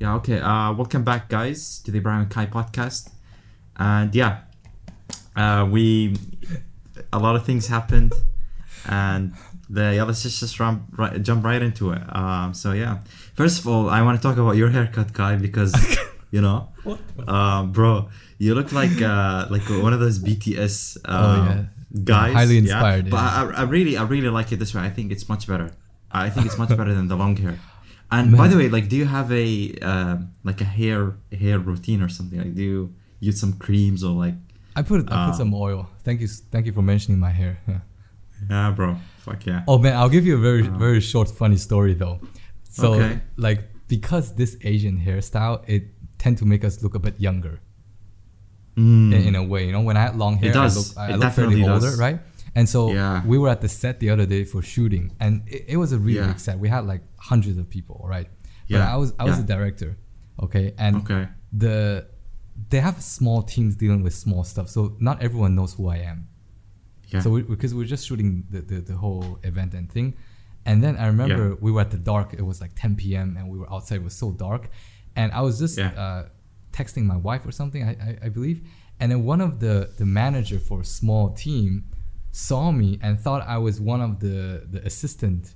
Yeah, okay. Uh, welcome back, guys, to the Ibrahim and Kai podcast. And yeah, uh, we a lot of things happened, and the let's just just run, right, jump right into it. Um, so yeah, first of all, I want to talk about your haircut, Kai, because you know, uh, bro, you look like uh, like one of those BTS uh, Oh, yeah. guys. Highly yeah? inspired, But. I, I really, I really like it this way. I think it's much better. I think it's much better than the long hair. And by the way, like, do you have a um like a hair hair routine or something? Like, do you use some creams or like? I put I put some oil. Thank you thank you for mentioning my hair. Yeah. Yeah, bro. Fuck yeah. Oh man, I'll give you a very very short funny story though. So Okay. like because this Asian hairstyle, it tend to make us look a bit younger Mm. in, in a way. You know, when I had long hair. I look I It look fairly older, does. right? And so Yeah. we were at the set the other day for shooting, and it, it was a really Yeah. big set. We had like hundreds of people, right? Yeah. But I was I was yeah. the director, okay, and Okay. the they have small teams dealing with small stuff, so not everyone knows who I am. Yeah. So we, because we are just shooting the, the, the whole event and thing, and then I remember we were at the dark. It was like 10 p.m. and we were outside. It was so dark, and I was just uh, texting my wife or something, I, I, I believe. And then one of the the manager for a small team saw me and thought I was one of the the assistant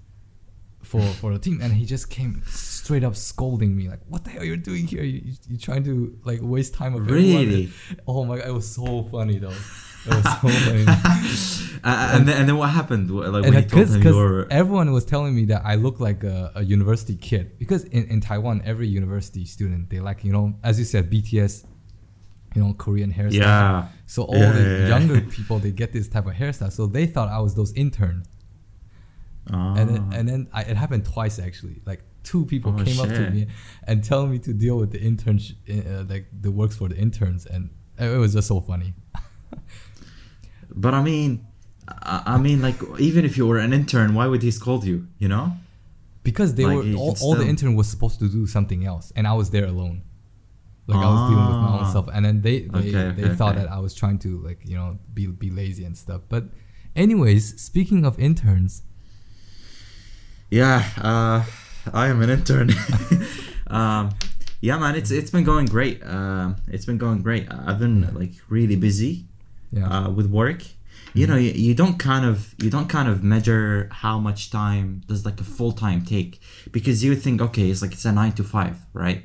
for for the team, and he just came straight up scolding me like, "What the hell you're doing here? You you trying to like waste time of everyone?" Really? Oh my god, it was so funny though. It was so funny. Uh, and then and then what happened? Like when told him you were everyone was telling me that I look like a, a university kid because in, in Taiwan every university student they like you know as you said BTS you know Korean hairstyle. Yeah. so all Yeah, the yeah, younger people they get this type of hairstyle. So they thought I was those interns and then, Ah. and then I, it happened twice actually. Like two people Oh, came up to me and telling me to deal with the interns uh, like the works for the interns. And it was just so funny. But I mean, I, I mean, like, even if you were an intern, why would he scold you? You know? because they Like, were all, all the intern was supposed to do something else. And i was there alone like i was dealing with my own Ah. stuff and then they they, Okay, they okay, thought okay. that i was trying to like you know be, be lazy and stuff but anyways speaking of interns Yeah, uh, I am an intern. um, yeah, man, it's it's been going great. Um, it's been going great. I've been like really busy yeah uh, with work. You know, you, you don't kind of you don't kind of measure how much time does like a full time take because you think okay, it's like it's a nine to five, right?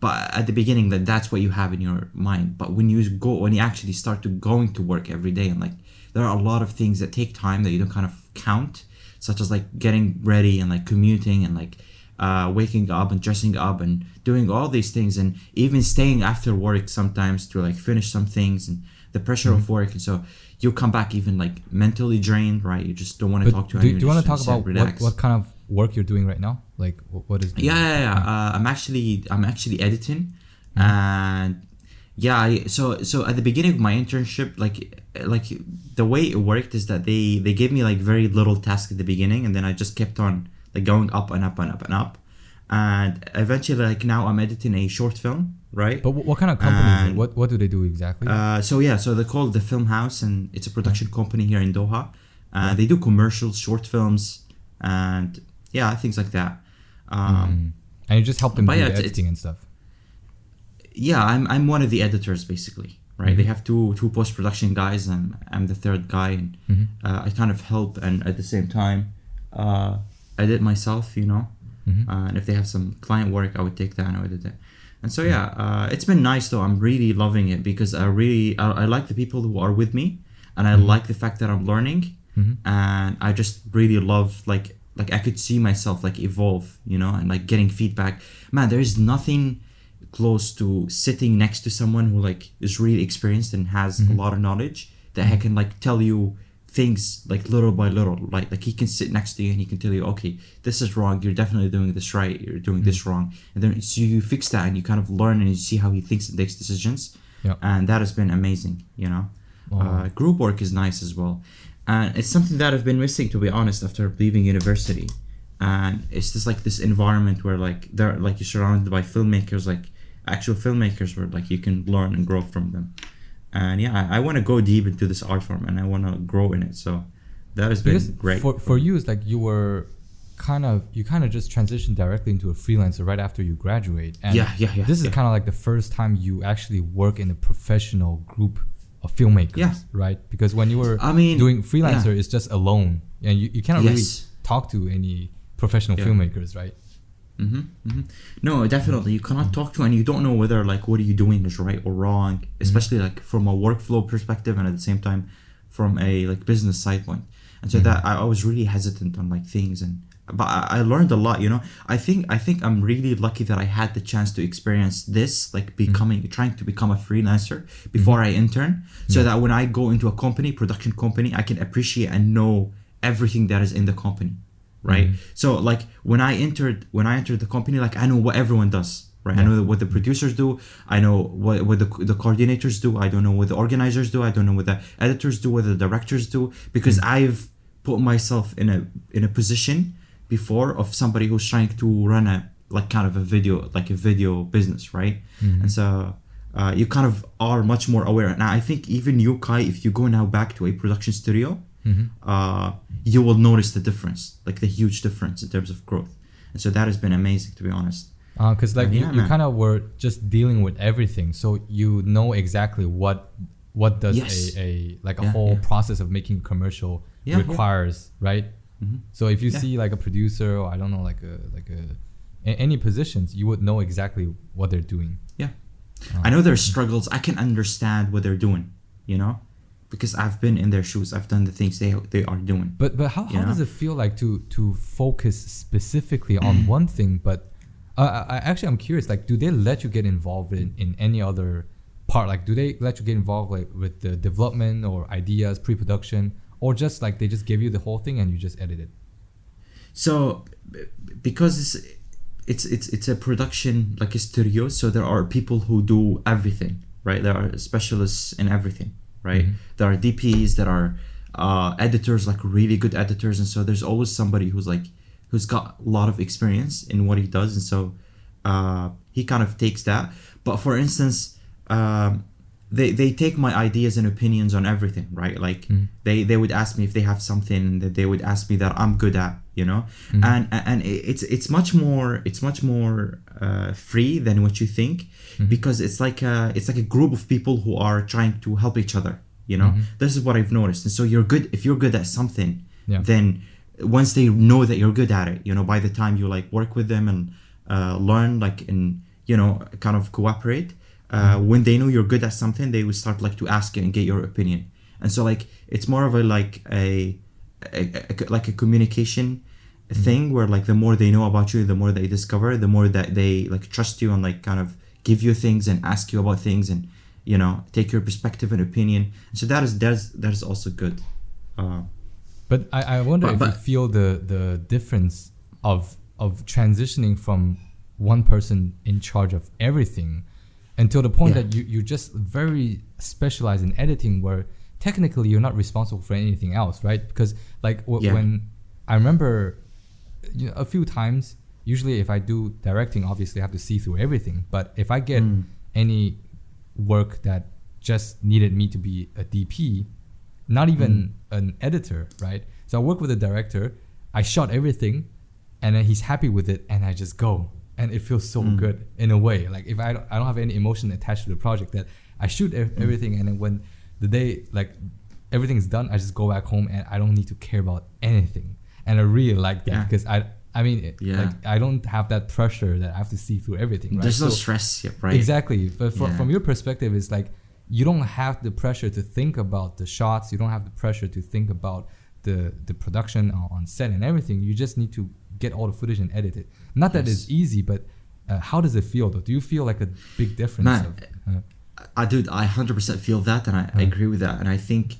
But at the beginning, that that's what you have in your mind. But when you go when you actually start to going to work every day and like there are a lot of things that take time that you don't kind of count, such as like getting ready and like commuting and like uh, waking up and dressing up and doing all these things and even staying after work sometimes to like finish some things and the pressure of work and so you come back even like mentally drained right? You just don't want to but talk to do, anyone do you want to talk about what, what kind of work you're doing right now? Like what is yeah yeah, yeah. Uh, i'm actually i'm actually editing. And yeah I, so so at the beginning of my internship like like the way it worked is that they they gave me like very little task at the beginning and then i just kept on like going up and up and up and up and eventually like now i'm editing a short film right? But what kind of company is it? And- what, what do they do exactly? Uh, so yeah, so they're called the Film House, and it's a production company here in Doha. Uh, they do commercials, short films, and yeah, things like that. Um, and you just help them do yeah, editing and stuff? Yeah, I'm, I'm one of the editors basically, right? They have two two post production guys, and I'm the third guy, and uh, I kind of help and at the same time uh, edit myself, you know. Mm-hmm. Uh, and if they have some client work, I would take that and I would edit it. And so mm-hmm. yeah, uh, it's been nice though. I'm really loving it because I really I, I like the people who are with me, and I mm-hmm. like the fact that I'm learning, and I just really love like like I could see myself like evolve, you know, and like getting feedback. Man, there is nothing close to sitting next to someone who like is really experienced and has a lot of knowledge that he can like tell you things like little by little like like he can sit next to you and he can tell you okay this is wrong. You're definitely doing this right. You're doing this wrong. And then so you fix that and you kind of learn and you see how he thinks and takes decisions. Yeah. and that has been amazing you know? Uh, group work is nice as well. And it's something that i've been missing to be honest after leaving university. And it's just like this environment where like they're like you're surrounded by filmmakers like actual filmmakers where like you can learn and grow from them and yeah i, I want to go deep into this art form and i want to grow in it so that has been great for, for you it's like you were kind of you kind of just transitioned directly into a freelancer right after you graduate. And Yeah, yeah, yeah, This is yeah. kind of like the first time you actually work in a professional group of filmmakers, Yeah. right? Because when you were I mean, doing freelancer, it's just alone, and you, you cannot really talk to any professional Yeah. filmmakers, right? Hmm hmm No, definitely. You cannot talk to and you don't know whether like what are you doing is right or wrong, especially like from a workflow perspective and at the same time from a like business side point. And so that I, I was really hesitant on like things and but I, I learned a lot, you know. I think I think I'm really lucky that I had the chance to experience this, like becoming trying to become a freelancer before I intern, so that when I go into a company, production company, I can appreciate and know everything that is in the company right? Mm-hmm. So like when i entered when i entered the company like i know what everyone does right? I know what the producers do. I know what, what the, the coordinators do. I don't know what the organizers do. I don't know what the editors do what the directors do because mm-hmm. i've put myself in a in a position before of somebody who's trying to run a like kind of a video like a video business right? Mm-hmm. And so uh, you kind of are much more aware. And i think even you kai if you go now back to a production studio Mm-hmm. uh, you will notice the difference, like the huge difference in terms of growth. And so that has been amazing, to be honest. Uh, because like you, Yeah, you man. kind of were just dealing with everything, so you know exactly what what does Yes. a, a like a Yeah, whole yeah. process of making commercial requires, right? Mm-hmm. So if you see like a producer or I don't know like a like a any positions, you would know exactly what they're doing. Yeah. Uh. I know their struggles. I can understand what they're doing, you know, because I've been in their shoes. I've done the things they they are doing. But but how, how does it feel like to to focus specifically on one thing? But uh, I, I actually I'm curious. Like, do they let you get involved in, in any other part? Like, do they let you get involved like with the development or ideas, pre-production, or just like they just give you the whole thing and you just edit it? So because it's it's it's it's a production like a studio, so there are people who do everything, right? There are specialists in everything, right? There are DPs, there are uh, editors, like really good editors, and so there's always somebody who's like who's got a lot of experience in what he does, and so uh, he kind of takes that. But for instance, um, they they take my ideas and opinions on everything, right? Like they they would ask me if they have something that they would ask me that I'm good at, you know, and and it's it's much more it's much more uh, free than what you think because it's like a it's like a group of people who are trying to help each other, you know. This is what I've noticed, and so you're good if you're good at something, Yeah. then once they know that you're good at it, you know, by the time you like work with them and uh, learn, like, and you know, kind of cooperate, uh, when they know you're good at something, they will start like to ask you and get your opinion. And so like it's more of a like a, a, a- like a communication thing where like the more they know about you, the more they discover, the more that they like trust you and like kind of give you things and ask you about things and you know take your perspective and opinion. So that is that is that is also good. Uh, But I, I wonder But- if you feel the the difference of of transitioning from one person in charge of everything until the point Yeah. that you you just very specialized in editing where technically you're not responsible for anything else, right? Because like w- Yeah. when I remember you know, a few times, usually if I do directing, obviously I have to see through everything. But if I get Mm. any work that just needed me to be a DP, not even an editor, right? So I work with a director, I shot everything, and then he's happy with it, and I just go, and it feels so mm. good in a way. Like if I don't, I don't have any emotion attached to the project, that I shoot ev- mm. everything, and then when the day like everything's done, I just go back home, and I don't need to care about anything, and I really like that Yeah. because I. I mean, Yeah. like I don't have that pressure that I have to see through everything. Right? There's no So- stress, yeah, right? Exactly. But fro- Yeah. from your perspective, it's like you don't have the pressure to think about the shots. You don't have the pressure to think about the the production on, on set and everything. You just need to get all the footage and edit it. Not that it's easy, but uh, how does it feel though? Do you feel like a big difference? Man, of, uh, I do. I hundred percent feel that, and I, I agree with that. And I think,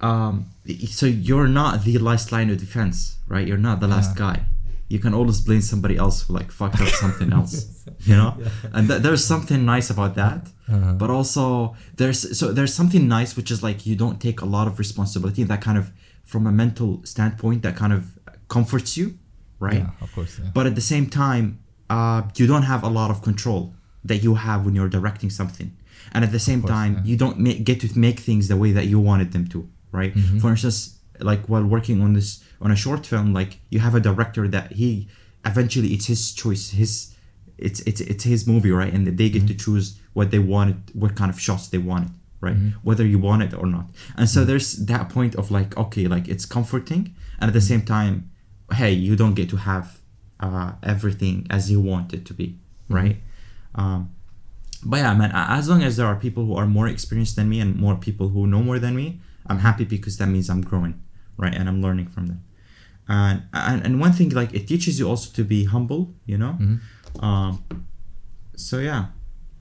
um, so you're not the last line of defense, right? You're not the last Yeah. guy. You can always blame somebody else who like fucked up something else, you know. And th- there's something nice about that, Uh-huh. but also there's so there's something nice which is like you don't take a lot of responsibility. That kind of, from a mental standpoint, that kind of comforts you, right? yeah, of course. Yeah. but at the same time uh, you don't have a lot of control that you have when you're directing something and at the same course, time yeah. you don't get to make things the way that you wanted them to right Mm-hmm. for instance like while working on this on a short film like you have a director that he eventually it's his choice his it's it's it's his movie right and they get to choose what they wanted what kind of shots they wanted right whether you want it or not and so there's that point of like okay like it's comforting and at the same time hey you don't get to have uh, everything as you want it to be right? Um, but yeah man as long as there are people who are more experienced than me and more people who know more than me i'm happy because that means i'm growing right? And i'm learning from them. And and, and one thing like it teaches you also to be humble you know? Um so yeah.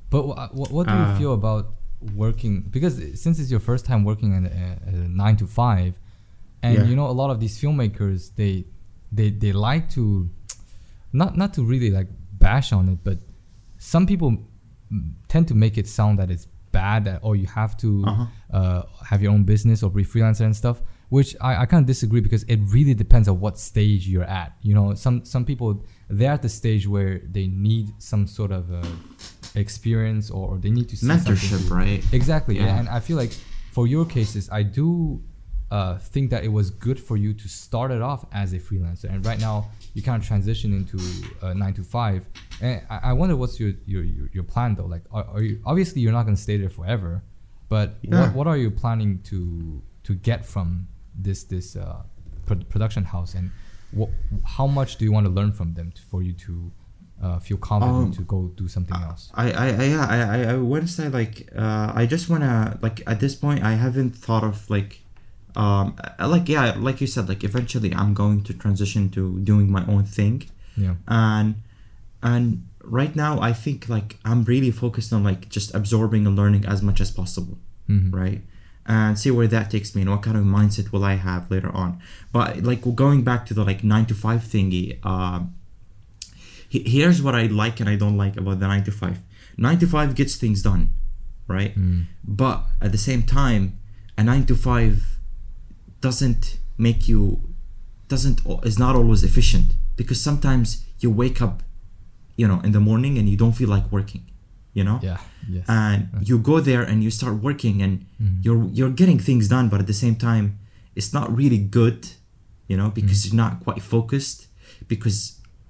But wh- wh- what do you Uh, feel about working? Because since it's your first time working at a, a nine to five, and Yeah. you know a lot of these filmmakers, they they they like to not not to really like bash on it, but some people tend to make it sound that it's bad that or you have to Uh-huh. uh, have your own business or be freelancer and stuff. Which I, I kind of disagree because it really depends on what stage you're at. You know, some some people they're at the stage where they need some sort of uh, experience or, or they need to see mentorship right Exactly, Yeah. and I feel like for your cases, I do uh, think that it was good for you to start it off as a freelancer, and right now you kind of transition into uh, nine to five. And I, I wonder what's your, your your your plan though? Like, are, are you obviously you're not going to stay there forever, but Yeah. what what are you planning to to get from this this uh, pro- production house, and what how much do you want to learn from them to, for you to uh, feel confident Um, to go do something else? I I I yeah, I I, I want to say like uh, I just wanna like at this point I haven't thought of like um uh, like yeah like you said like eventually I'm going to transition to doing my own thing Yeah. and and right now I think like I'm really focused on like just absorbing and learning as much as possible Mhm. right and see where that takes me and what kind of mindset will I have later on but like going back to the like nine to five thingy um here's what I like and I don't like about the 9 to 5. 9 to 5 gets things done, right? But at the same time, a 9 to 5 doesn't make you doesn't is not always efficient because sometimes you wake up, you know, in the morning and you don't feel like working, you know? Yeah. Yes. and you go there and you start working and mm-hmm. you're you're getting things done but at the same time it's not really good you know because mm-hmm. you're not quite focused because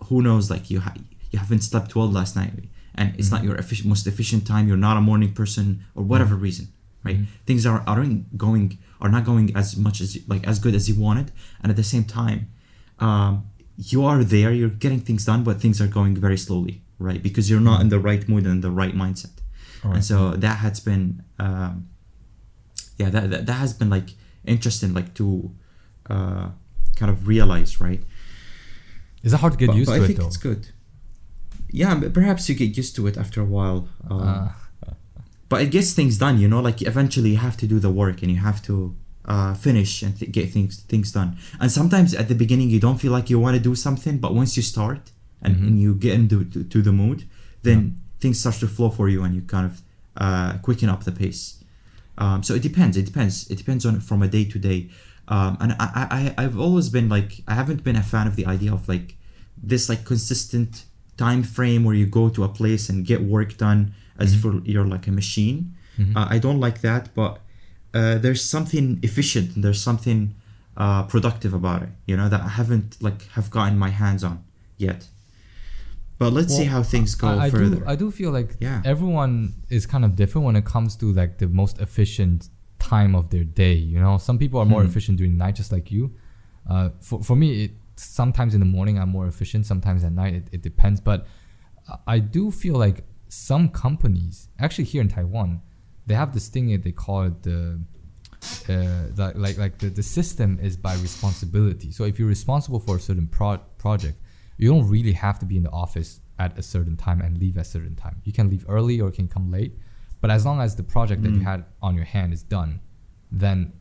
who knows like you ha- you haven't slept well last night and it's not mm-hmm. your efficient, most efficient time you're not a morning person or whatever reason right? Things are aren't going are not going as much as like as good as you wanted. And at the same time um, you are there you're getting things done but things are going very slowly right? Because you're not in the right mood and the right mindset. Alright. and so that has been um, yeah that, that that has been like interesting like to uh, kind of realize right? Is that hard to get but, used but to I it think though? it's good. Yeah but perhaps you get used to it after a while um, Uh, but it gets things done you know like eventually you have to do the work and you have to uh, finish and th- get things things done. And sometimes at the beginning you don't feel like you want to do something but once you start and, and you get into to, to the mood then things start to flow for you and you kind of uh, quicken up the pace. Um, so it depends it depends it depends on from a day to day. Um, and I I- i've always been like i haven't been a fan of the idea of like this like consistent time frame where you go to a place and get work done as if you're like a machine uh, i don't like that but uh, there's something efficient and there's something uh, productive about it you know that i haven't like have gotten my hands on yet but let's see how things go I, I further do I do feel like Yeah. everyone is kind of different when it comes to like the most efficient time of their day. You know, some people are more Hmm. efficient during the night, just like you. Uh, for for me, it sometimes in the morning I'm more efficient. Sometimes at night, it, it depends. But I do feel like some companies, actually here in Taiwan, they have this thing that they call it the uh, like like like the, the system is by responsibility. So if you're responsible for a certain pro- project, you don't really have to be in the office at a certain time and leave at a certain time. You can leave early or you can come late, but as long as the project that you had on your hand is done, then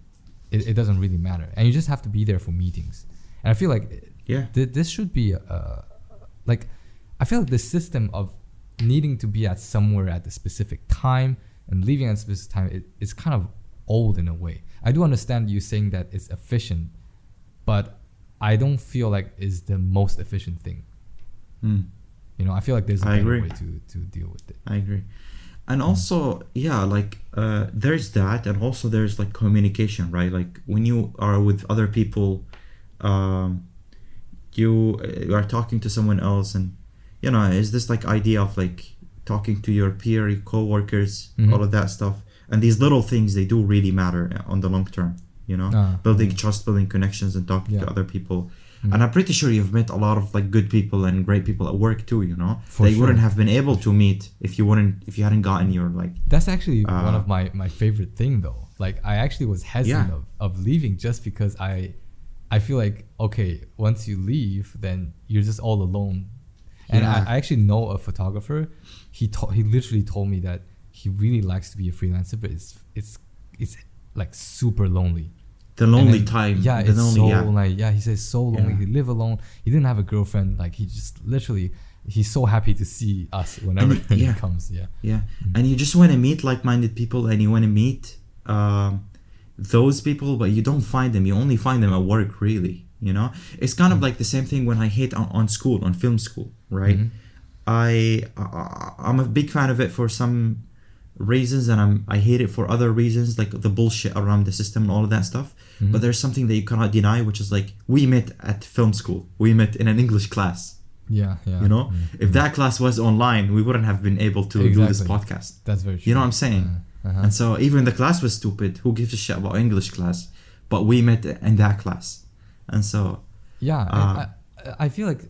it, it doesn't really matter. And you just have to be there for meetings. And I feel like yeah th- this should be uh, like I feel like the system of needing to be at somewhere at a specific time and leaving at a specific time it, it's kind of old in a way. I do understand you saying that it's efficient, but I don't feel like is the most efficient thing. Mm. You know, I feel like there's a I better agree. way to, to deal with it. I agree. and also yeah like uh, there's that and also there's like communication right like when you are with other people um, you, uh, you are talking to someone else and you know is this like idea of like talking to your peer your co-workers Mhm. all of that stuff and these little things they do really matter on the long term you know Ah, building trust building connections and talking to other people Mhm. and i'm pretty sure you've met a lot of like good people and great people at work too you know For that you wouldn't have been able to meet if you wouldn't if you hadn't gotten your like That's actually one Uh, of my my favorite thing though. Like I actually was hesitant Yeah. of, of leaving just because I I feel like okay once you leave then you're just all alone. And Yeah. I, I actually know a photographer. He to, he literally told me that he really likes to be a freelancer, but it's it's it's like super lonely. the lonely then- time Yeah, the it's lonely so yeah like yeah. He says so lonely. Yeah. He live alone. He didn't have a girlfriend. Like he just literally he's so happy to see us whenever he- he yeah. comes. Yeah. yeah and you just want to meet like-minded people and you want to meet um, those people but you don't find them you only find them at work really you know it's kind of like the same thing when i hate on, on school on film school right Mhm. I, I i'm a big fan of it for some reasons and i'm i hate it for other reasons like the bullshit around the system and all of that stuff Mhm. but there's something that you cannot deny which is like we met at film school we met in an english class Yeah. Yeah. you know Mm. if that class was online we wouldn't have been able to do this podcast That's very true. you know what I'm saying? Uh, uh-huh. And so even the class was stupid. Who gives a shit about English class? But we met in that class, and so yeah, uh, I, I, feel like,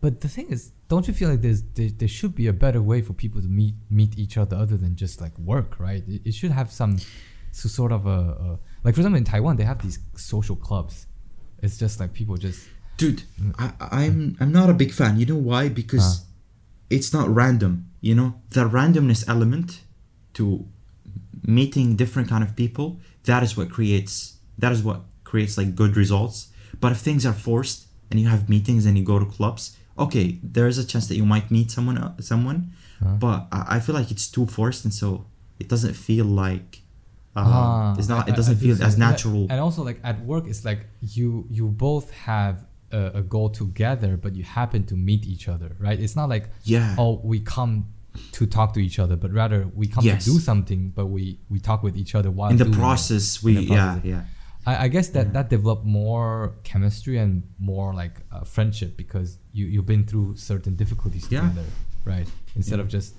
but the thing is, don't you feel like there's there, there should be a better way for people to meet meet each other other than just like work, right? It, it should have some so sort of a, a like for example in Taiwan they have these social clubs. It's just like people just dude, I, I'm I'm not a big fan. You know why? Because Huh. it's not random. You know the randomness element to meeting different kind of people. That is what creates that is what creates like good results. But if things are forced and you have meetings and you go to clubs, okay, there is a chance that you might meet someone uh, someone. Huh? But I, I feel like it's too forced, and so it doesn't feel like. Uh, Ah, it's not. I- It doesn't feel so. as natural. And also, like at work, it's like you you both have a, a goal together, but you happen to meet each other, right? It's not like Yeah. oh we come to talk to each other, but rather we come Yes. to do something, but we we talk with each other while in the doing it. process, we the yeah yeah I, I guess that that developed more chemistry and more like uh, friendship because you you've been through certain difficulties Yeah. together, right? Instead Yeah. of just,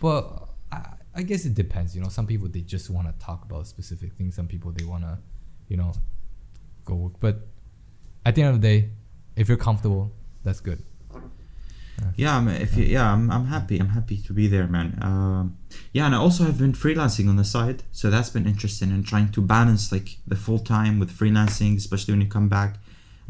well, I, I guess it depends. You know, some people they just want to talk about specific things. Some people they want to, you know, go work. But at the end of the day, if you're comfortable, that's good. Yeah. I'm, if you, yeah, I'm, I'm happy. I'm happy to be there, man. Um, yeah, and I also have been freelancing on the side, so that's been interesting and trying to balance like the full time with freelancing, especially when you come back.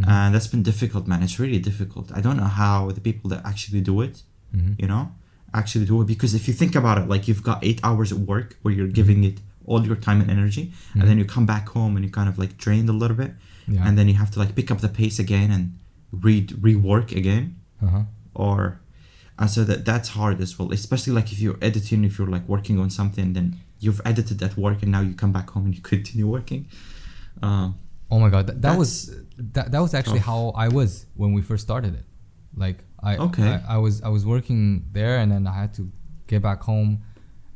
And that's been difficult, man. It's really difficult. I don't know how the people that actually do it, hmm you know, actually do it because if you think about it, like you've got eight hours at work where you're giving it all your time and energy, and then you come back home and you kind of like drained a little bit, Yeah. and then you have to like pick up the pace again and read rework again uh-huh. Or and so that that's hard as well especially like if you're editing if you're like working on something then you've edited at work and now you come back home and you continue working um, Oh my god, that, that was that, that was actually tough. how I was when we first started it. Like I, Okay. I I was I was working there and then I had to get back home.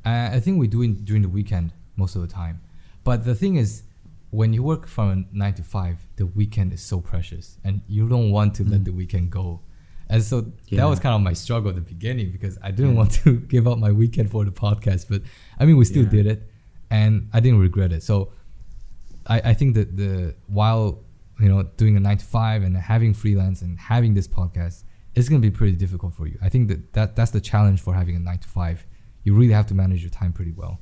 Uh, I think we do it during the weekend most of the time. But the thing is, when you work from nine to five, the weekend is so precious, and you don't want to let Mm. the weekend go. And so that was kind of my struggle at the beginning because I didn't want to give up my weekend for the podcast. But I mean, we still Yeah. did it, and I didn't regret it. So I, I think that the while you know doing a nine to five and having freelance and having this podcast, it's gonna be pretty difficult for you. I think that, that that's the challenge for having a nine to five. You really have to manage your time pretty well.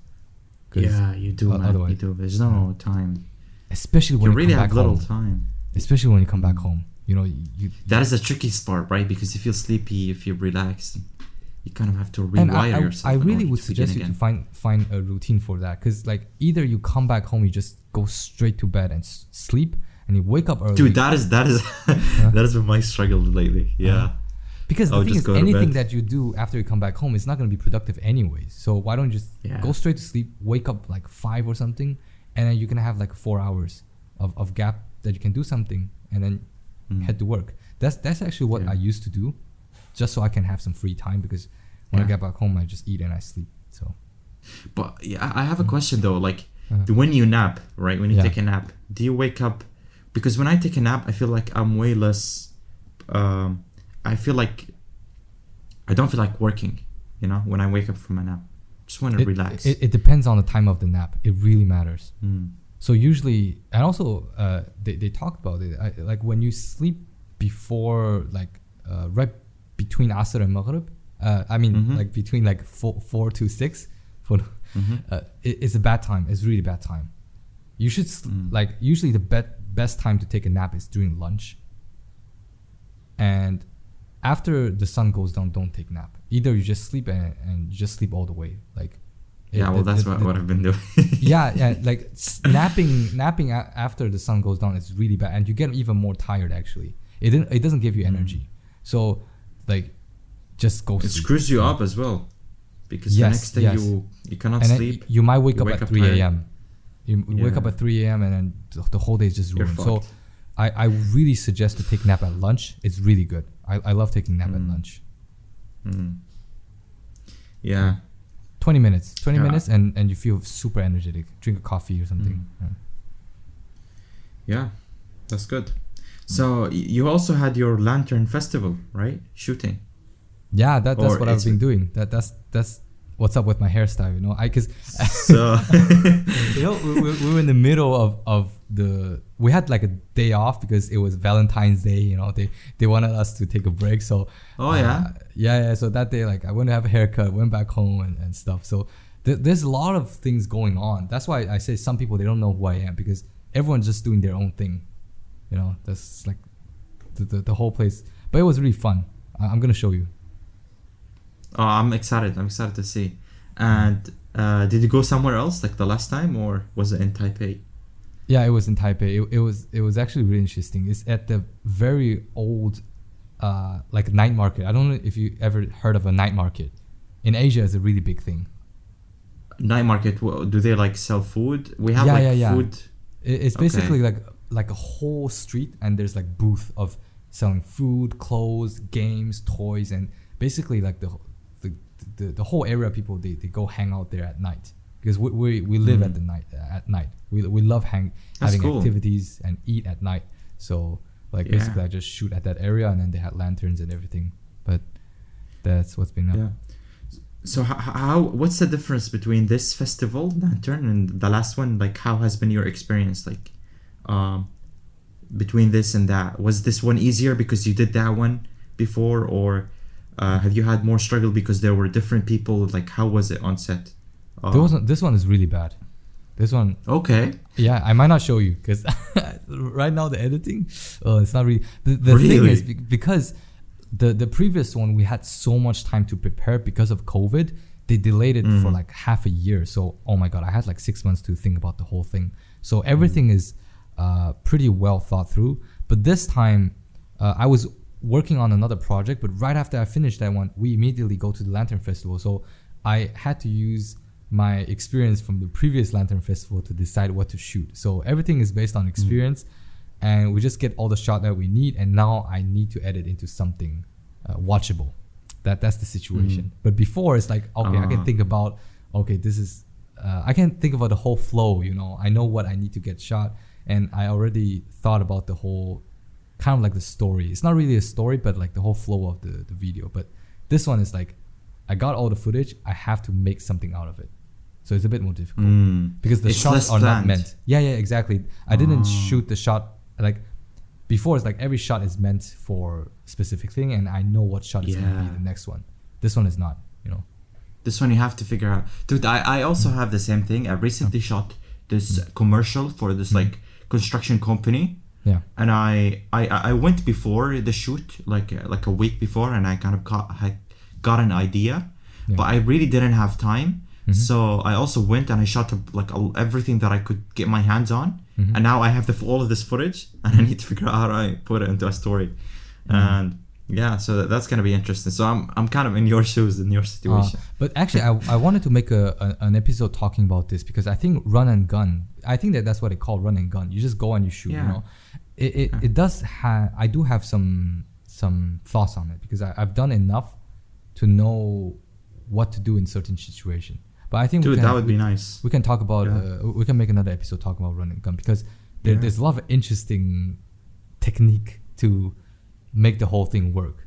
yeah you do man otherwise- you do there's no time especially when you you, really come have back little home. time Especially when you come back home, you know you. you that is the tricky part right? Because if you're sleepy if you're relaxed you kind of have to rewire and I, I, yourself I really would suggest you to find find a routine for that. Because like either you come back home you just go straight to bed and s- sleep and you wake up early. Dude that is that is that has been my struggle lately. Yeah. Because I the thing is, anything that you do after you come back home is not going to be productive anyways. So why don't you just Yeah. go straight to sleep, wake up like five or something, and then you're gonna have like four hours of, of gap that you can do something, and then Mm. head to work. That's that's actually what Yeah. I used to do, just so I can have some free time. Because when I get back home, I just eat and I sleep. So But yeah, I have a question though. Like, Uh-huh. when you nap, right? When you Yeah. take a nap, do you wake up? Because when I take a nap, I feel like I'm way less. Um, I feel like I don't feel like working. You know, when I wake up from a nap, just want to It, relax. it, it depends on the time of the nap. It really matters. Mm. So usually, and also, uh, they, they talked about it. I, like when you sleep before, like uh, right between Asr and Maghrib. Uh, I mean, Mhm. like between like four, four to six. For Mhm. uh, it, it's a bad time. It's really bad time. You should sl- Mm. like usually the be- best time to take a nap is during lunch. And after the sun goes down, don't take nap. Either you just sleep and, and you just sleep all the way. Like yeah, well, the- that's the- what, the- what I've been doing. yeah, yeah, like napping, napping a- after the sun goes down is really bad, and you get even more tired. Actually, it didn't, it doesn't give you energy. So, like, just go it sleep. screws you up as well, because Yes, the next day yes. you you cannot and sleep. you might wake You up wake at 3 a.m. You you wake up at 3 a.m. and then the, whole day is just ruined. So. I, I really suggest to take nap at lunch. It's really good. I, I love taking nap at Mm. lunch. Mm. Yeah. 20 minutes, 20 Yeah. minutes, and, and you feel super energetic. Drink a coffee or something. Mm. Yeah. Yeah, that's good. So y- you also had your lantern festival, right? Shooting. Yeah, that, that's Or what I've been doing. That that's that's what's up with my hairstyle. You know, I because So you know we, we, we were in the middle of of the we had like a day off because it was Valentine's Day. You know, they they wanted us to take a break. So Oh, uh, yeah? yeah, yeah. So that day, like I went to have a haircut, went back home and, and stuff. So th- there's a lot of things going on. That's why I say some people they don't know who I am because everyone's just doing their own thing. You know, that's like the the, the whole place. But it was really fun. I, I'm gonna show you. Oh, I'm excited. I'm excited to see. And uh, did you go somewhere else like the last time, or was it in Taipei? Yeah, it was in Taipei. It, it was it was actually really interesting. It's at the very old, uh, like night market. I don't know if you ever heard of a night market. In Asia, it's a really big thing. Night market. Do they like sell food? We have Yeah, like yeah, yeah. food. It, it's Okay. basically like like a whole street, and there's like booth of selling food, clothes, games, toys, and basically like the the, the, whole area. People they, they go hang out there at night because we, we, we live at the night at night. We, we love hang Mm. That's having cool. activities and eat at night. So like Yeah. basically, I just shoot at that area, and then they had lanterns and everything. But that's what's been up. Yeah. So how, how what's the difference between this festival lantern and the last one? Like how has been your experience like um between this and that? Was this one easier because you did that one before or uh, have you had more struggle because there were different people? Like how was it on set? Uh, There wasn't- this one is really bad. This one okay. Yeah, I might not show you because right now the editing, uh, it's not really. The, the thing is because the the previous one we had so much time to prepare because of COVID. They delayed it for like half a year. So oh my god, I had like six months to think about the whole thing. So everything is uh, pretty well thought through. But this time, uh, I was working on another project. But right after I finished that one, we immediately go to the Lantern Festival. So I had to use my experience from the previous Lantern Festival to decide what to shoot. So everything is based on experience, and we just get all the shot that we need. And now I need to edit into something uh, watchable. That that's the situation. But before it's like okay, I can Ah. think about okay, this is uh, I can think about the whole flow. You know, I know what I need to get shot, and I already thought about the whole kind of like the story. It's not really a story, but like the whole flow of the the video. But this one is like I got all the footage. I have to make something out of it. So it's a bit more difficult Mm. because the It's shots are not meant. Yeah, yeah, exactly. I didn't Oh. shoot the shot like before. It's like every shot is meant for specific thing, and I know what shot is gonna be the next one. This one is not. You know. This one you have to figure out. Dude, I, I also hmm. have the same thing. I recently oh. shot this hmm. commercial for this hmm. like construction company. Yeah. and I, I I went before the shoot like uh, like a week before and I kind of got had got an idea but I really didn't have time. Mm-hmm. So I also went and I shot uh, like everything that I could get my hands on. Mm-hmm. And now I have the, all of this footage and I need to figure out how I put it into a story. Mm-hmm. And yeah so that's gonna be interesting so I'm I'm kind of in your shoes in your Uh, situation but actually, I, I wanted to make a, a an episode talking about this because I think run and gun. I think that that's what they call run and gun. You just go and you shoot. You know, it it, it does have. I do have some some thoughts on it because I, I've done enough to know what to do in certain situation. But I think we Dude, can, that would we, be nice. we can talk about Yeah. uh, we can make another episode talking about run and gun because there, Yeah. there's a lot of interesting technique to make the whole thing work.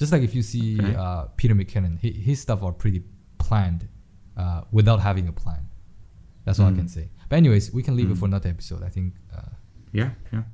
Just like if you see Okay. uh, Peter McKinnon, he, his stuff are pretty planned uh, without having a plan. That's all I Mm. can say. But anyways, we can leave it Mm. for another episode. I think. Uh, Yeah, yeah.